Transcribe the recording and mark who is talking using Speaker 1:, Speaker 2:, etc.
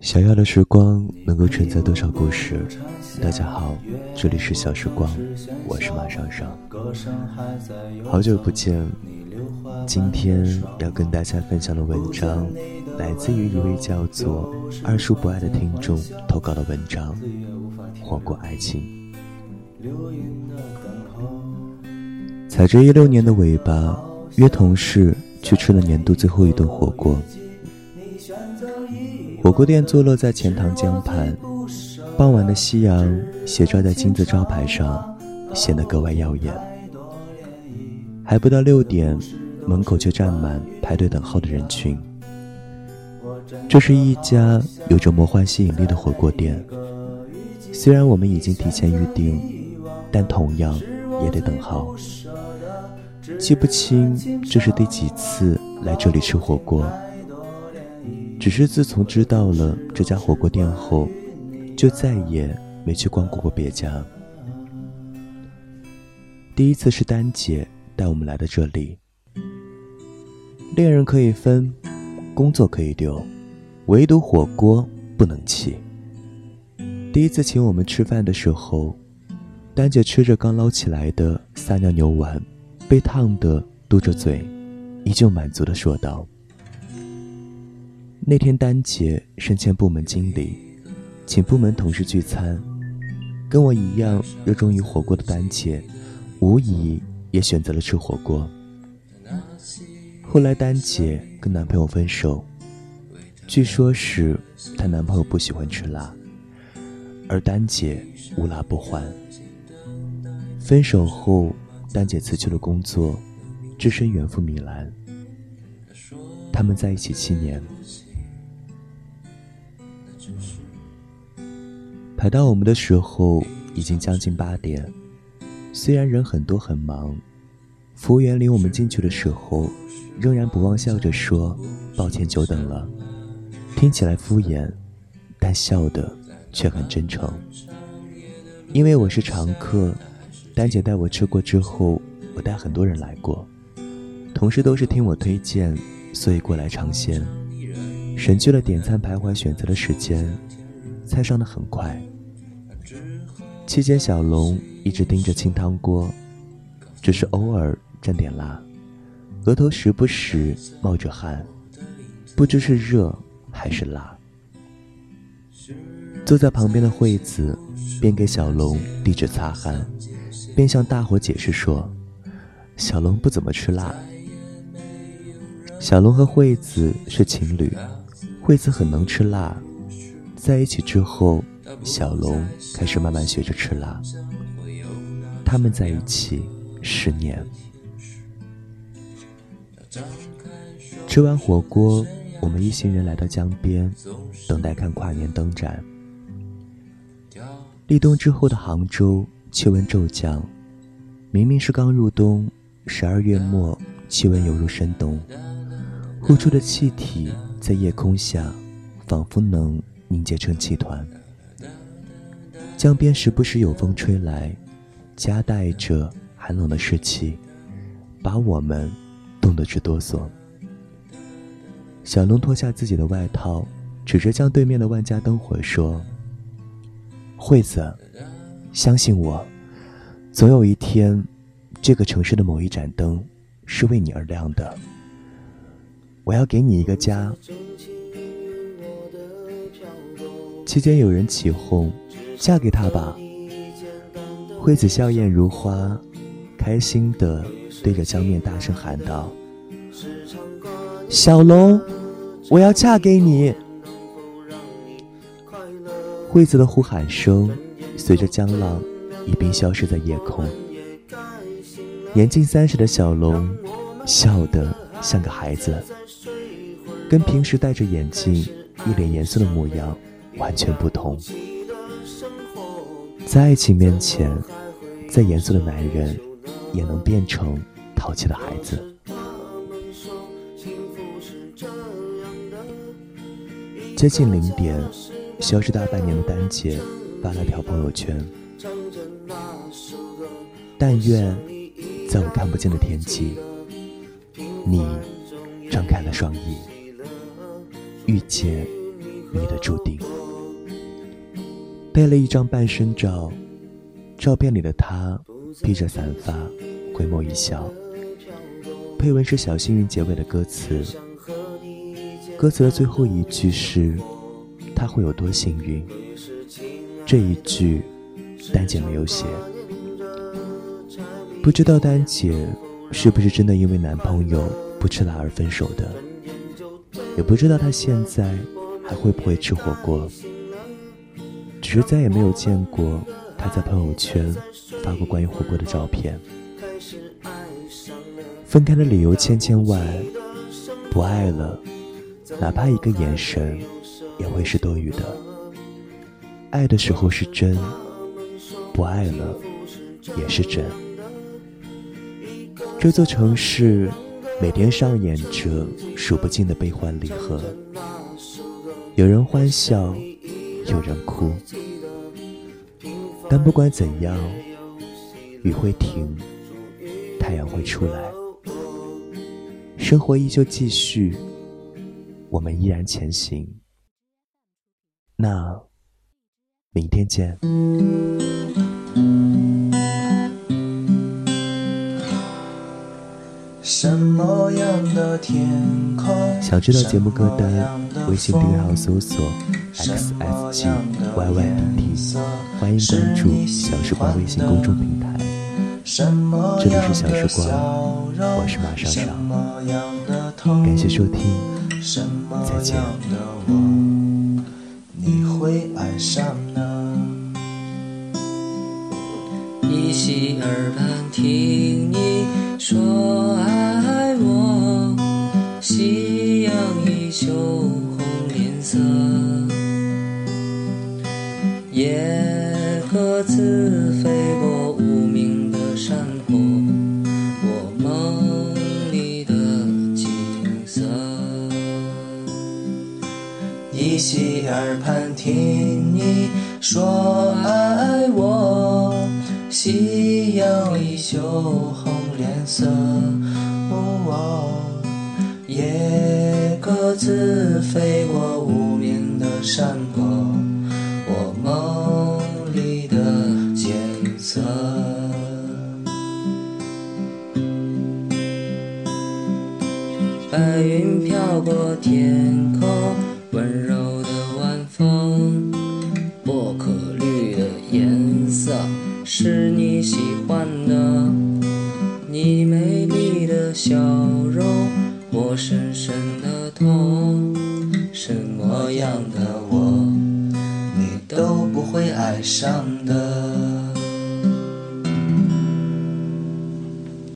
Speaker 1: 想要的时光能够承载多少故事？大家好，这里是小时光，我是马尚尚。好久不见，今天要跟大家分享的文章，来自于一位叫做二叔不爱的听众投稿的文章，《火锅爱情》。踩着一六年的尾巴，约同事去吃了年度最后一顿火锅。火锅店坐落在钱塘江畔，傍晚的夕阳斜照在金字招牌上，显得格外耀眼。还不到六点，门口就站满排队等候的人群。这是一家有着魔幻吸引力的火锅店，虽然我们已经提前预定，但同样也得等号。记不清这是第几次来这里吃火锅。只是自从知道了这家火锅店后，就再也没去光顾过别家。第一次是丹姐带我们来的这里。恋人可以分，工作可以丢，唯独火锅不能弃。第一次请我们吃饭的时候，丹姐吃着刚捞起来的撒尿牛丸，被烫得嘟着嘴，依旧满足的说道。那天，丹姐升迁部门经理，请部门同事聚餐。跟我一样热衷于火锅的丹姐，无疑也选择了吃火锅。后来，丹姐跟男朋友分手，据说是她男朋友不喜欢吃辣，而丹姐无辣不欢。分手后，丹姐辞去了工作，只身远赴米兰。他们在一起七年。排到我们的时候已经将近八点，虽然人很多很忙，服务员领我们进去的时候，仍然不忘笑着说：“抱歉久等了。”听起来敷衍，但笑的却很真诚。因为我是常客，丹姐带我吃过之后，我带很多人来过，同事都是听我推荐，所以过来尝鲜。省去了点餐徘徊选择的时间，菜上的很快。期间，小龙一直盯着清汤锅，只是偶尔沾点辣，额头时不时冒着汗，不知是热还是辣。坐在旁边的惠子边给小龙递纸擦汗，边向大伙解释说：“小龙不怎么吃辣。”小龙和惠子是情侣。惠子很能吃辣，在一起之后，小龙开始慢慢学着吃辣。他们在一起十年。吃完火锅，我们一行人来到江边，等待看跨年灯展。立冬之后的杭州，气温骤降，明明是刚入冬，十二月末，气温犹如深冬，呼出的气体。在夜空下，仿佛能凝结成气团。江边时不时有风吹来，夹带着寒冷的湿气，把我们冻得直哆嗦。小龙脱下自己的外套，指着江对面的万家灯火说：“惠子，相信我，总有一天，这个城市的某一盏灯是为你而亮的。”我要给你一个家。期间有人起哄：“嫁给他吧！”惠子笑靥如花，开心的对着江面大声喊道：“小龙，我要嫁给你！”惠子的呼喊声随着江浪一并消失在夜空。年近三十的小龙笑得像个孩子。跟平时戴着眼镜、一脸严肃的模样完全不同。在爱情面前，再严肃的男人也能变成淘气的孩子。接近零点，消失大半年的丹姐发了条朋友圈：“但愿在我看不见的天际，你张开了双翼。”遇见你的注定。配了一张半身照，照片里的他披着散发，回眸一笑。配文是小幸运结尾的歌词，歌词的最后一句是“他会有多幸运”，这一句丹姐没有写。不知道丹姐是不是真的因为男朋友不吃辣而分手的，也不知道她现在还会不会吃火锅，只是再也没有见过他在朋友圈发过关于火锅的照片。分开的理由千千万，不爱了，哪怕一个眼神也会是多余的。爱的时候是真，不爱了也是真。这座城市每天上演着数不尽的悲欢离合，有人欢笑，有人哭，但不管怎样，雨会停，太阳会出来。生活依旧继续，我们依然前行。那，明天见。想知道节目歌单，微信订阅号搜索 xsgyybt 欢迎关注小时光微信公众平台。这里是小时光，我是马上上，感谢收听，再见。
Speaker 2: 依稀耳畔听你说爱各自飞过无名的。山坡，我梦里的景色。依稀耳畔听你说爱我，夕阳里羞红脸色。夜各自飞过无眠的山坡，白云飘过天空，温柔的晚风，薄荷绿的颜色是你喜欢的。你美丽的笑容，我深深的痛。什么样的我，你都不会爱上的。